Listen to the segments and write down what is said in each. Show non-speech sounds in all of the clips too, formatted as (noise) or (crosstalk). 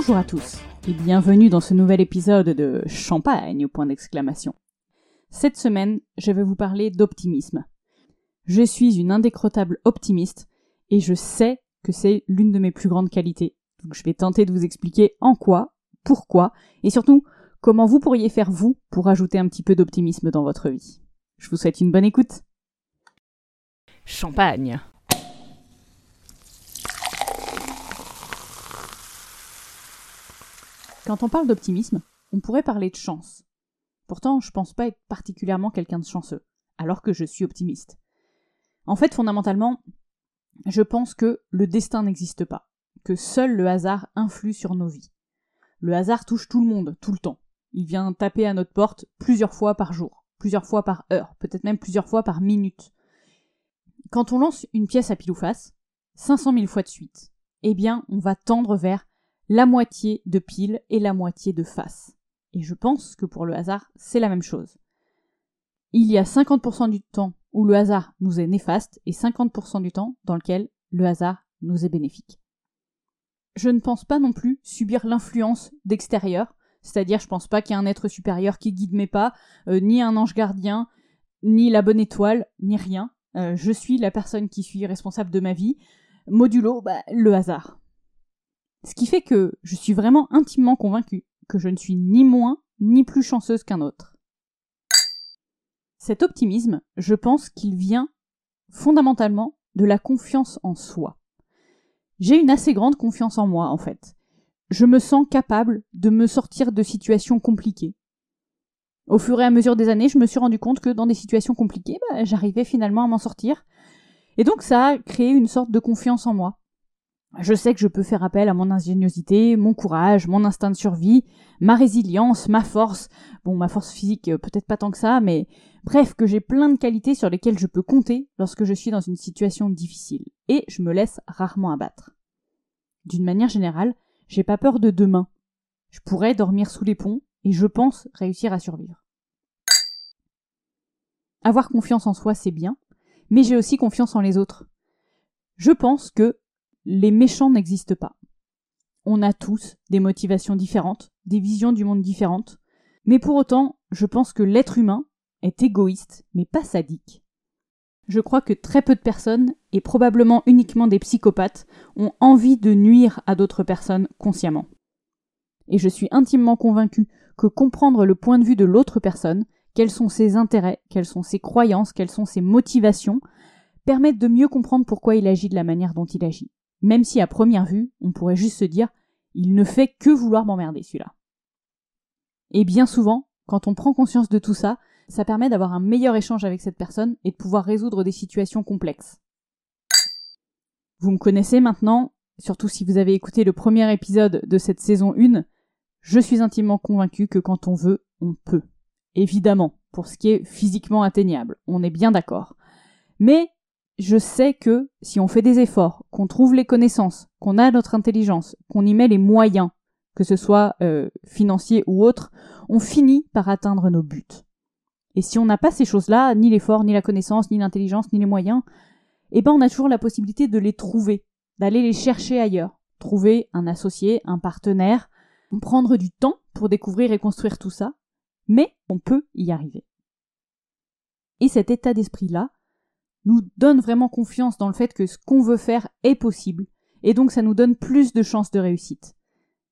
Bonjour à tous et bienvenue dans ce nouvel épisode de Champagne au point d'exclamation. Cette semaine, je vais vous parler d'optimisme. Je suis une indécrottable optimiste et je sais que c'est l'une de mes plus grandes qualités. Donc je vais tenter de vous expliquer en quoi, pourquoi et surtout comment vous pourriez faire vous pour ajouter un petit peu d'optimisme dans votre vie. Je vous souhaite une bonne écoute. Champagne. Quand on parle d'optimisme, on pourrait parler de chance. Pourtant, je pense pas être particulièrement quelqu'un de chanceux, alors que je suis optimiste. En fait, fondamentalement, je pense que le destin n'existe pas, que seul le hasard influe sur nos vies. Le hasard touche tout le monde, tout le temps. Il vient taper à notre porte plusieurs fois par jour, plusieurs fois par heure, peut-être même plusieurs fois par minute. Quand on lance une pièce à pile ou face, 500 000 fois de suite, eh bien, on va tendre vers la moitié de pile et la moitié de face. Et je pense que pour le hasard, c'est la même chose. Il y a 50% du temps où le hasard nous est néfaste et 50% du temps dans lequel le hasard nous est bénéfique. Je ne pense pas non plus subir l'influence d'extérieur, c'est-à-dire je pense pas qu'il y ait un être supérieur qui guide mes pas, euh, ni un ange gardien, ni la bonne étoile, ni rien. Euh, je suis la personne qui suis responsable de ma vie, modulo bah, le hasard. Ce qui fait que je suis vraiment intimement convaincue que je ne suis ni moins ni plus chanceuse qu'un autre. Cet optimisme, je pense qu'il vient fondamentalement de la confiance en soi. J'ai une assez grande confiance en moi, en fait. Je me sens capable de me sortir de situations compliquées. Au fur et à mesure des années, je me suis rendu compte que dans des situations compliquées, bah, j'arrivais finalement à m'en sortir. Et donc ça a créé une sorte de confiance en moi. Je sais que je peux faire appel à mon ingéniosité, mon courage, mon instinct de survie, ma résilience, ma force. Bon, ma force physique, euh, peut-être pas tant que ça, mais bref, que j'ai plein de qualités sur lesquelles je peux compter lorsque je suis dans une situation difficile. Et je me laisse rarement abattre. D'une manière générale, j'ai pas peur de demain. Je pourrais dormir sous les ponts et je pense réussir à survivre. Avoir confiance en soi, c'est bien, mais j'ai aussi confiance en les autres. Je pense que les méchants n'existent pas. On a tous des motivations différentes, des visions du monde différentes, mais pour autant, je pense que l'être humain est égoïste, mais pas sadique. Je crois que très peu de personnes, et probablement uniquement des psychopathes, ont envie de nuire à d'autres personnes consciemment. Et je suis intimement convaincu que comprendre le point de vue de l'autre personne, quels sont ses intérêts, quelles sont ses croyances, quelles sont ses motivations, permettent de mieux comprendre pourquoi il agit de la manière dont il agit même si à première vue, on pourrait juste se dire il ne fait que vouloir m'emmerder celui-là. Et bien souvent, quand on prend conscience de tout ça, ça permet d'avoir un meilleur échange avec cette personne et de pouvoir résoudre des situations complexes. Vous me connaissez maintenant, surtout si vous avez écouté le premier épisode de cette saison 1, je suis intimement convaincu que quand on veut, on peut. Évidemment, pour ce qui est physiquement atteignable, on est bien d'accord. Mais je sais que si on fait des efforts, qu'on trouve les connaissances, qu'on a notre intelligence, qu'on y met les moyens, que ce soit euh, financiers ou autres, on finit par atteindre nos buts. Et si on n'a pas ces choses-là, ni l'effort, ni la connaissance, ni l'intelligence, ni les moyens, eh ben on a toujours la possibilité de les trouver, d'aller les chercher ailleurs, trouver un associé, un partenaire, prendre du temps pour découvrir et construire tout ça, mais on peut y arriver. Et cet état d'esprit-là, nous donne vraiment confiance dans le fait que ce qu'on veut faire est possible, et donc ça nous donne plus de chances de réussite.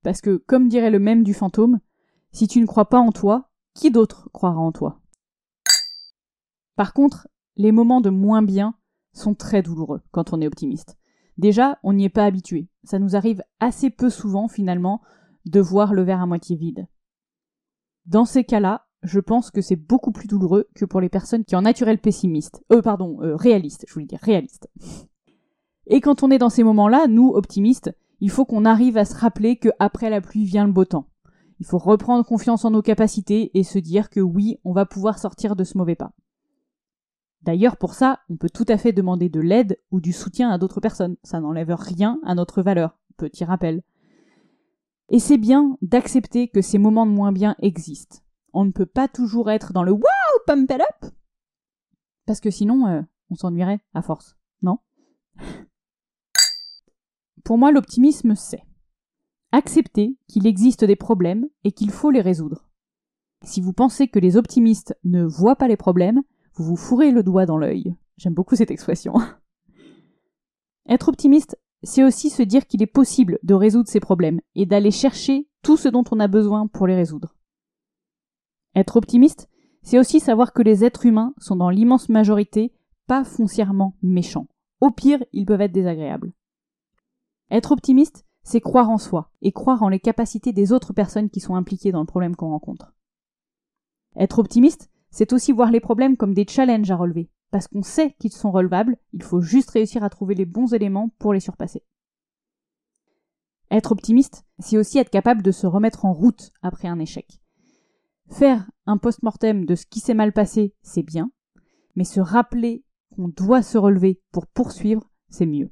Parce que, comme dirait le même du fantôme, si tu ne crois pas en toi, qui d'autre croira en toi? Par contre, les moments de moins bien sont très douloureux quand on est optimiste. Déjà, on n'y est pas habitué. Ça nous arrive assez peu souvent, finalement, de voir le verre à moitié vide. Dans ces cas-là, je pense que c'est beaucoup plus douloureux que pour les personnes qui en naturel pessimistes. Euh, pardon, euh, réalistes, je voulais dire réalistes. Et quand on est dans ces moments-là, nous, optimistes, il faut qu'on arrive à se rappeler que après la pluie vient le beau temps. Il faut reprendre confiance en nos capacités et se dire que oui, on va pouvoir sortir de ce mauvais pas. D'ailleurs, pour ça, on peut tout à fait demander de l'aide ou du soutien à d'autres personnes. Ça n'enlève rien à notre valeur. Petit rappel. Et c'est bien d'accepter que ces moments de moins bien existent on ne peut pas toujours être dans le wow, pump it up Parce que sinon, euh, on s'ennuierait à force, non? (laughs) Pour moi, l'optimisme, c'est Acceptez qu'il existe des problèmes et qu'il faut les résoudre. Si vous pensez que les optimistes ne voient pas les problèmes, vous vous fourrez le doigt dans l'œil. J'aime beaucoup cette expression. (laughs) Être optimiste, c'est aussi se dire qu'il est possible de résoudre ces problèmes et d'aller chercher tout ce dont on a besoin pour les résoudre. Être optimiste, c'est aussi savoir que les êtres humains sont dans l'immense majorité pas foncièrement méchants. Au pire, ils peuvent être désagréables. Être optimiste, c'est croire en soi et croire en les capacités des autres personnes qui sont impliquées dans le problème qu'on rencontre. Être optimiste, c'est aussi voir les problèmes comme des challenges à relever, parce qu'on sait qu'ils sont relevables, il faut juste réussir à trouver les bons éléments pour les surpasser. Être optimiste, c'est aussi être capable de se remettre en route après un échec. Faire un post-mortem de ce qui s'est mal passé, c'est bien, mais se rappeler qu'on doit se relever pour poursuivre, c'est mieux.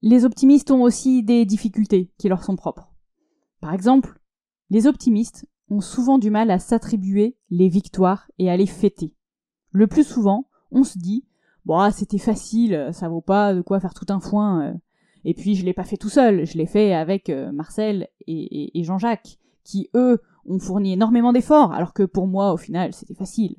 Les optimistes ont aussi des difficultés qui leur sont propres. Par exemple, les optimistes ont souvent du mal à s'attribuer les victoires et à les fêter. Le plus souvent, on se dit Bon, ah, c'était facile, ça vaut pas de quoi faire tout un foin. Euh. Et puis, je l'ai pas fait tout seul, je l'ai fait avec euh, Marcel et Jean-Jacques, qui, eux, ont fourni énormément d'efforts, alors que pour moi, au final, c'était facile.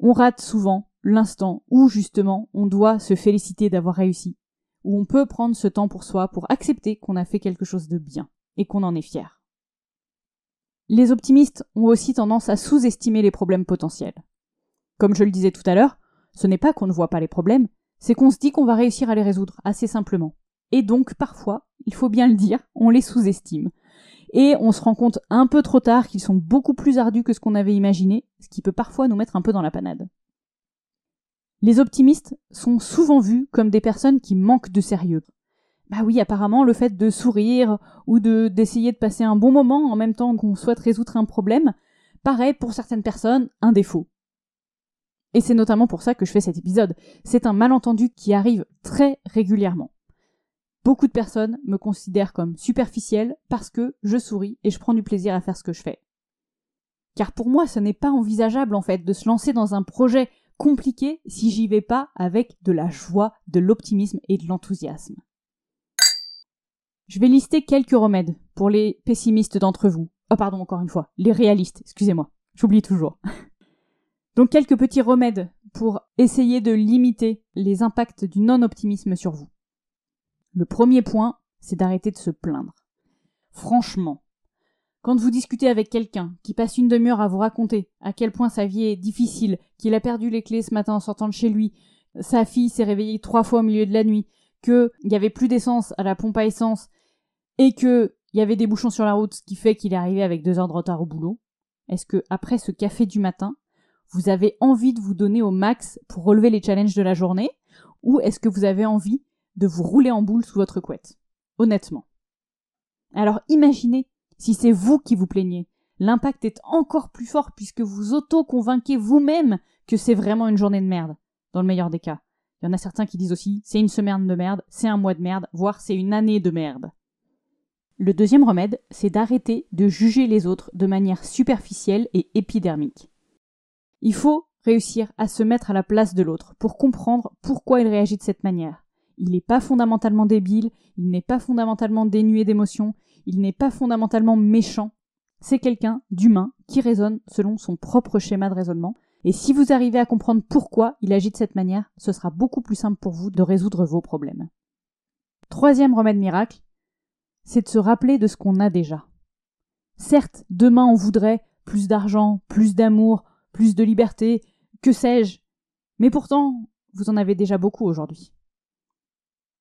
On rate souvent l'instant où, justement, on doit se féliciter d'avoir réussi, où on peut prendre ce temps pour soi pour accepter qu'on a fait quelque chose de bien et qu'on en est fier. Les optimistes ont aussi tendance à sous-estimer les problèmes potentiels. Comme je le disais tout à l'heure, ce n'est pas qu'on ne voit pas les problèmes, c'est qu'on se dit qu'on va réussir à les résoudre assez simplement. Et donc, parfois, il faut bien le dire, on les sous-estime. Et on se rend compte un peu trop tard qu'ils sont beaucoup plus ardus que ce qu'on avait imaginé, ce qui peut parfois nous mettre un peu dans la panade. Les optimistes sont souvent vus comme des personnes qui manquent de sérieux. Bah oui, apparemment, le fait de sourire ou de d'essayer de passer un bon moment en même temps qu'on souhaite résoudre un problème paraît pour certaines personnes un défaut. Et c'est notamment pour ça que je fais cet épisode. C'est un malentendu qui arrive très régulièrement. Beaucoup de personnes me considèrent comme superficielle parce que je souris et je prends du plaisir à faire ce que je fais. Car pour moi, ce n'est pas envisageable en fait de se lancer dans un projet compliqué si j'y vais pas avec de la joie, de l'optimisme et de l'enthousiasme. Je vais lister quelques remèdes pour les pessimistes d'entre vous. Oh pardon, encore une fois, les réalistes, excusez-moi, j'oublie toujours. (laughs) Donc quelques petits remèdes pour essayer de limiter les impacts du non-optimisme sur vous. Le premier point, c'est d'arrêter de se plaindre. Franchement, quand vous discutez avec quelqu'un qui passe une demi-heure à vous raconter à quel point sa vie est difficile, qu'il a perdu les clés ce matin en sortant de chez lui, sa fille s'est réveillée trois fois au milieu de la nuit, qu'il n'y avait plus d'essence à la pompe à essence, et qu'il y avait des bouchons sur la route, ce qui fait qu'il est arrivé avec deux heures de retard au boulot, est-ce que après ce café du matin, vous avez envie de vous donner au max pour relever les challenges de la journée? Ou est-ce que vous avez envie de vous rouler en boule sous votre couette Honnêtement. Alors imaginez si c'est vous qui vous plaignez. L'impact est encore plus fort puisque vous auto-convainquez vous-même que c'est vraiment une journée de merde, dans le meilleur des cas. Il y en a certains qui disent aussi c'est une semaine de merde, c'est un mois de merde, voire c'est une année de merde. Le deuxième remède, c'est d'arrêter de juger les autres de manière superficielle et épidermique. Il faut réussir à se mettre à la place de l'autre pour comprendre pourquoi il réagit de cette manière. Il n'est pas fondamentalement débile, il n'est pas fondamentalement dénué d'émotions, il n'est pas fondamentalement méchant. C'est quelqu'un d'humain qui raisonne selon son propre schéma de raisonnement. Et si vous arrivez à comprendre pourquoi il agit de cette manière, ce sera beaucoup plus simple pour vous de résoudre vos problèmes. Troisième remède miracle, c'est de se rappeler de ce qu'on a déjà. Certes, demain on voudrait plus d'argent, plus d'amour, plus de liberté, que sais-je. Mais pourtant, vous en avez déjà beaucoup aujourd'hui.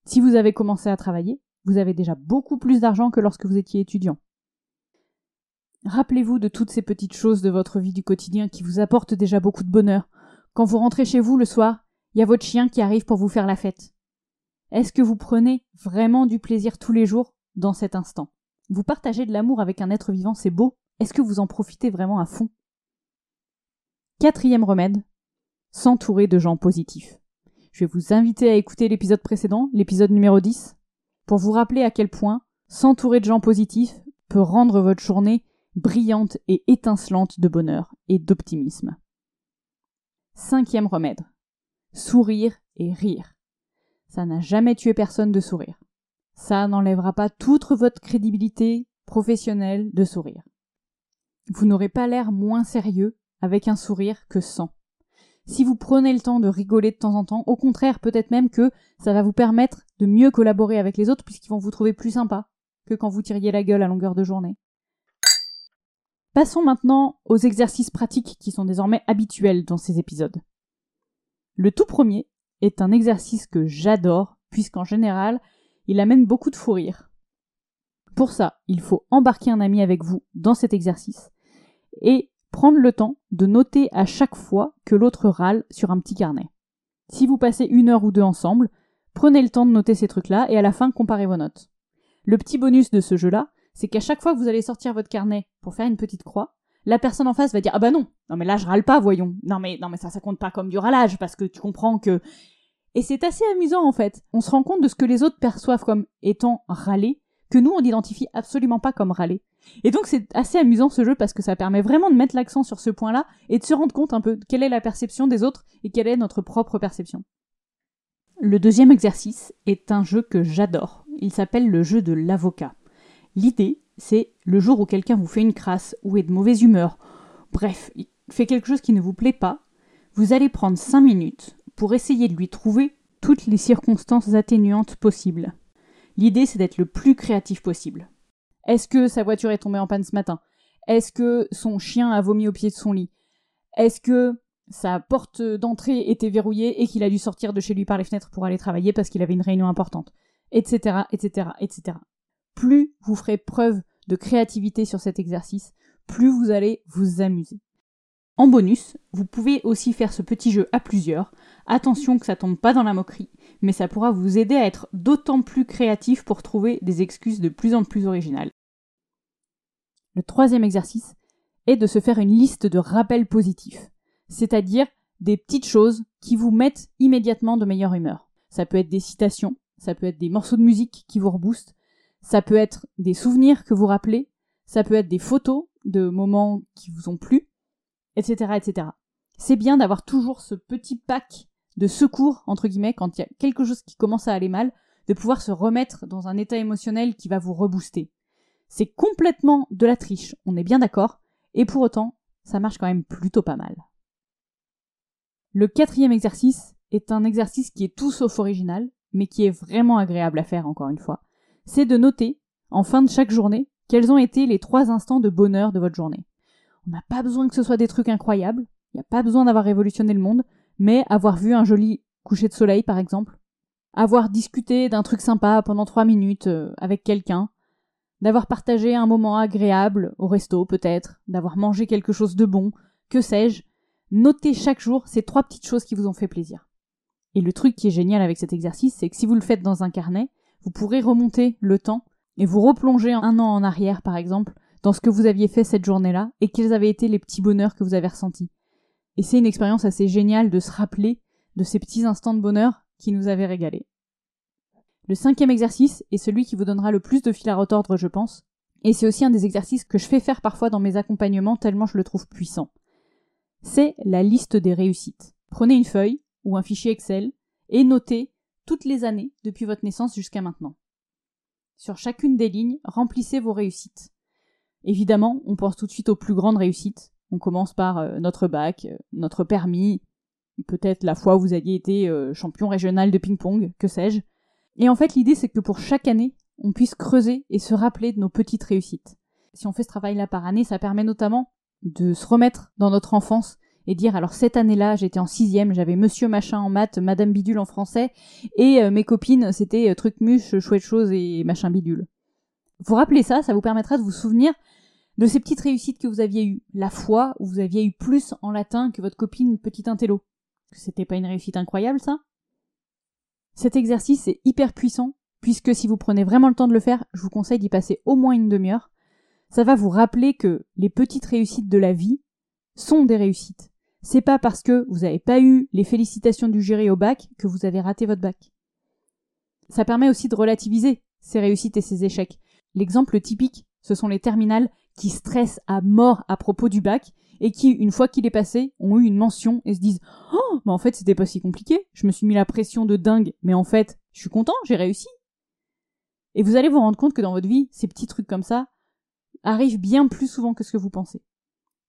Si vous avez commencé à travailler, vous avez déjà beaucoup plus d'argent que lorsque vous étiez étudiant. Rappelez-vous de toutes ces petites choses de votre vie du quotidien qui vous apportent déjà beaucoup de bonheur. Quand vous rentrez chez vous le soir, il y a votre chien qui arrive pour vous faire la fête. Est-ce que vous prenez vraiment du plaisir tous les jours dans cet instant? Vous partagez de l'amour avec un être vivant, c'est beau. Est-ce que vous en profitez vraiment à fond? Quatrième remède, s'entourer de gens positifs. Je vais vous inviter à écouter l'épisode précédent, l'épisode numéro 10, pour vous rappeler à quel point s'entourer de gens positifs peut rendre votre journée brillante et étincelante de bonheur et d'optimisme. Cinquième remède, sourire et rire. Ça n'a jamais tué personne de sourire. ça n'enlèvera pas toute votre crédibilité professionnelle de sourire. Vous n'aurez pas l'air moins sérieux avec un sourire que sans. Si vous prenez le temps de rigoler de temps en temps, au contraire, peut-être même que ça va vous permettre de mieux collaborer avec les autres puisqu'ils vont vous trouver plus sympa que quand vous tiriez la gueule à longueur de journée. Passons maintenant aux exercices pratiques qui sont désormais habituels dans ces épisodes. Le tout premier est un exercice que j'adore puisqu'en général, il amène beaucoup de fou rire. Pour ça, il faut embarquer un ami avec vous dans cet exercice et prendre le temps de noter à chaque fois que l'autre râle sur un petit carnet. Si vous passez une heure ou deux ensemble, prenez le temps de noter ces trucs-là et à la fin comparez vos notes. Le petit bonus de ce jeu-là, c'est qu'à chaque fois que vous allez sortir votre carnet pour faire une petite croix, la personne en face va dire ah bah non, non mais là je râle pas, voyons. Non mais non mais ça ça compte pas comme du râlage parce que tu comprends que et c'est assez amusant en fait. On se rend compte de ce que les autres perçoivent comme étant râler, que nous on n'identifie absolument pas comme râler. Et donc c'est assez amusant ce jeu parce que ça permet vraiment de mettre l'accent sur ce point-là et de se rendre compte un peu quelle est la perception des autres et quelle est notre propre perception. Le deuxième exercice est un jeu que j'adore. Il s'appelle le jeu de l'avocat. L'idée, c'est le jour où quelqu'un vous fait une crasse ou est de mauvaise humeur, bref, il fait quelque chose qui ne vous plaît pas, vous allez prendre 5 minutes pour essayer de lui trouver toutes les circonstances atténuantes possibles. L'idée, c'est d'être le plus créatif possible. Est-ce que sa voiture est tombée en panne ce matin? Est-ce que son chien a vomi au pied de son lit? Est-ce que sa porte d'entrée était verrouillée et qu'il a dû sortir de chez lui par les fenêtres pour aller travailler parce qu'il avait une réunion importante? Etc. etc. etc. Plus vous ferez preuve de créativité sur cet exercice, plus vous allez vous amuser. En bonus, vous pouvez aussi faire ce petit jeu à plusieurs. Attention que ça tombe pas dans la moquerie, mais ça pourra vous aider à être d'autant plus créatif pour trouver des excuses de plus en plus originales. Le troisième exercice est de se faire une liste de rappels positifs, c'est-à-dire des petites choses qui vous mettent immédiatement de meilleure humeur. Ça peut être des citations, ça peut être des morceaux de musique qui vous reboostent, ça peut être des souvenirs que vous rappelez, ça peut être des photos de moments qui vous ont plu, etc.. C'est bien d'avoir toujours ce petit pack de secours, entre guillemets, quand il y a quelque chose qui commence à aller mal, de pouvoir se remettre dans un état émotionnel qui va vous rebooster. C'est complètement de la triche, on est bien d'accord, et pour autant, ça marche quand même plutôt pas mal. Le quatrième exercice est un exercice qui est tout sauf original, mais qui est vraiment agréable à faire encore une fois. C'est de noter, en fin de chaque journée, quels ont été les trois instants de bonheur de votre journée. On n'a pas besoin que ce soit des trucs incroyables, il n'y a pas besoin d'avoir révolutionné le monde, mais avoir vu un joli coucher de soleil par exemple, avoir discuté d'un truc sympa pendant trois minutes euh, avec quelqu'un, d'avoir partagé un moment agréable au resto peut-être, d'avoir mangé quelque chose de bon, que sais-je, notez chaque jour ces trois petites choses qui vous ont fait plaisir. Et le truc qui est génial avec cet exercice, c'est que si vous le faites dans un carnet, vous pourrez remonter le temps et vous replonger un an en arrière par exemple dans ce que vous aviez fait cette journée-là et quels avaient été les petits bonheurs que vous avez ressentis. Et c'est une expérience assez géniale de se rappeler de ces petits instants de bonheur qui nous avaient régalés. Le cinquième exercice est celui qui vous donnera le plus de fil à retordre, je pense, et c'est aussi un des exercices que je fais faire parfois dans mes accompagnements tellement je le trouve puissant. C'est la liste des réussites. Prenez une feuille ou un fichier Excel et notez toutes les années depuis votre naissance jusqu'à maintenant. Sur chacune des lignes, remplissez vos réussites. Évidemment, on pense tout de suite aux plus grandes réussites. On commence par euh, notre bac, euh, notre permis, peut-être la fois où vous aviez été euh, champion régional de ping-pong, que sais-je. Et en fait, l'idée, c'est que pour chaque année, on puisse creuser et se rappeler de nos petites réussites. Si on fait ce travail-là par année, ça permet notamment de se remettre dans notre enfance et dire alors cette année-là j'étais en sixième, j'avais Monsieur machin en maths, Madame bidule en français et mes copines c'était truc muche, chouette chose et machin bidule. Vous rappelez ça, ça vous permettra de vous souvenir de ces petites réussites que vous aviez eues. La fois où vous aviez eu plus en latin que votre copine petite intello. C'était pas une réussite incroyable, ça? Cet exercice est hyper puissant, puisque si vous prenez vraiment le temps de le faire, je vous conseille d'y passer au moins une demi-heure. Ça va vous rappeler que les petites réussites de la vie sont des réussites. C'est pas parce que vous n'avez pas eu les félicitations du jury au bac que vous avez raté votre bac. Ça permet aussi de relativiser ces réussites et ces échecs. L'exemple typique, ce sont les terminales qui stressent à mort à propos du bac et qui, une fois qu'il est passé, ont eu une mention et se disent Oh, mais en fait, c'était pas si compliqué. Je me suis mis la pression de dingue, mais en fait, je suis content, j'ai réussi. Et vous allez vous rendre compte que dans votre vie, ces petits trucs comme ça arrivent bien plus souvent que ce que vous pensez.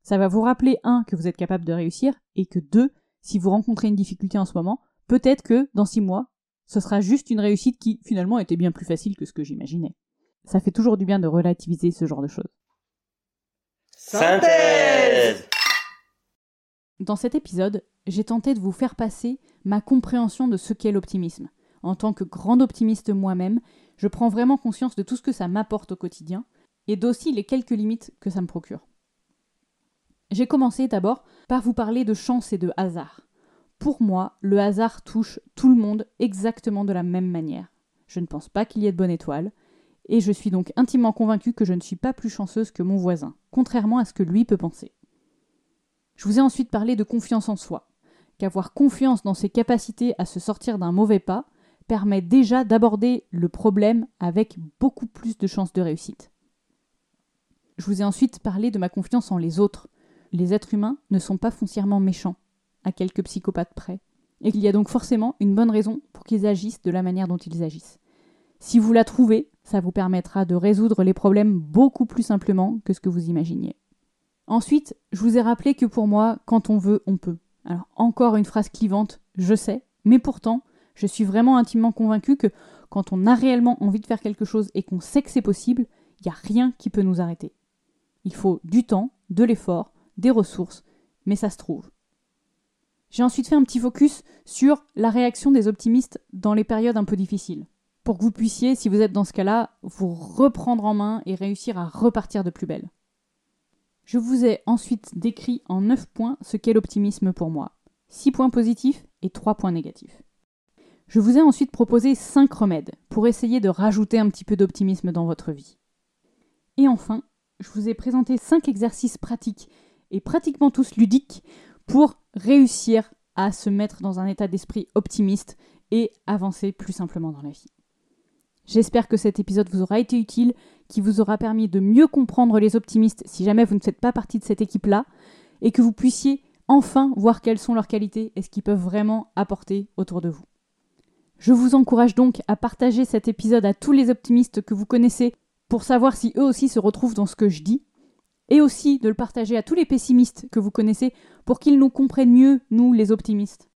Ça va vous rappeler, un, que vous êtes capable de réussir, et que deux, si vous rencontrez une difficulté en ce moment, peut-être que dans six mois, ce sera juste une réussite qui finalement était bien plus facile que ce que j'imaginais. Ça fait toujours du bien de relativiser ce genre de choses. Synthèse Dans cet épisode, j'ai tenté de vous faire passer ma compréhension de ce qu'est l'optimisme. En tant que grand optimiste moi-même, je prends vraiment conscience de tout ce que ça m'apporte au quotidien et d'aussi les quelques limites que ça me procure. J'ai commencé d'abord par vous parler de chance et de hasard. Pour moi, le hasard touche tout le monde exactement de la même manière. Je ne pense pas qu'il y ait de bonne étoile, et je suis donc intimement convaincue que je ne suis pas plus chanceuse que mon voisin, contrairement à ce que lui peut penser. Je vous ai ensuite parlé de confiance en soi, qu'avoir confiance dans ses capacités à se sortir d'un mauvais pas permet déjà d'aborder le problème avec beaucoup plus de chances de réussite. Je vous ai ensuite parlé de ma confiance en les autres. Les êtres humains ne sont pas foncièrement méchants, à quelques psychopathes près, et qu'il y a donc forcément une bonne raison pour qu'ils agissent de la manière dont ils agissent. Si vous la trouvez, ça vous permettra de résoudre les problèmes beaucoup plus simplement que ce que vous imaginiez. Ensuite, je vous ai rappelé que pour moi, quand on veut, on peut. Alors encore une phrase clivante, je sais, mais pourtant, je suis vraiment intimement convaincue que quand on a réellement envie de faire quelque chose et qu'on sait que c'est possible, il n'y a rien qui peut nous arrêter. Il faut du temps, de l'effort, des ressources, mais ça se trouve. J'ai ensuite fait un petit focus sur la réaction des optimistes dans les périodes un peu difficiles, pour que vous puissiez, si vous êtes dans ce cas-là, vous reprendre en main et réussir à repartir de plus belle. Je vous ai ensuite décrit en 9 points ce qu'est l'optimisme pour moi. 6 points positifs et 3 points négatifs. Je vous ai ensuite proposé 5 remèdes pour essayer de rajouter un petit peu d'optimisme dans votre vie. Et enfin, je vous ai présenté 5 exercices pratiques et pratiquement tous ludiques pour réussir à se mettre dans un état d'esprit optimiste et avancer plus simplement dans la vie. J'espère que cet épisode vous aura été utile, qui vous aura permis de mieux comprendre les optimistes si jamais vous ne faites pas partie de cette équipe-là, et que vous puissiez enfin voir quelles sont leurs qualités et ce qu'ils peuvent vraiment apporter autour de vous. Je vous encourage donc à partager cet épisode à tous les optimistes que vous connaissez pour savoir si eux aussi se retrouvent dans ce que je dis, et aussi de le partager à tous les pessimistes que vous connaissez pour qu'ils nous comprennent mieux, nous les optimistes.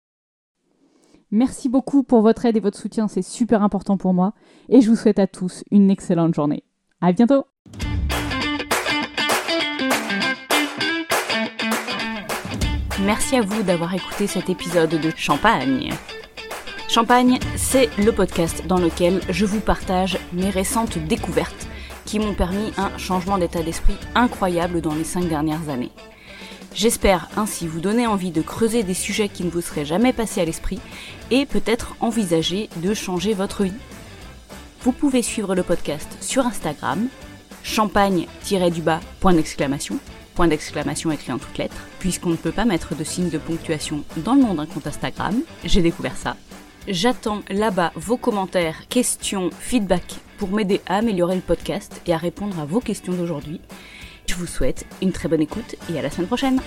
Merci beaucoup pour votre aide et votre soutien, c'est super important pour moi, et je vous souhaite à tous une excellente journée. À bientôt! Merci à vous d'avoir écouté cet épisode de Champagne. Champagne, c'est le podcast dans lequel je vous partage mes récentes découvertes qui m'ont permis un changement d'état d'esprit incroyable dans les cinq dernières années. J'espère ainsi vous donner envie de creuser des sujets qui ne vous seraient jamais passés à l'esprit et peut-être envisager de changer votre vie. Vous pouvez suivre le podcast sur Instagram, champagne-du-bas, point d'exclamation, point d'exclamation écrit en toutes lettres, puisqu'on ne peut pas mettre de signe de ponctuation dans le nom d'un compte Instagram, j'ai découvert ça. J'attends là-bas vos commentaires, questions, feedback pour m'aider à améliorer le podcast et à répondre à vos questions d'aujourd'hui. Je vous souhaite une très bonne écoute et à la semaine prochaine.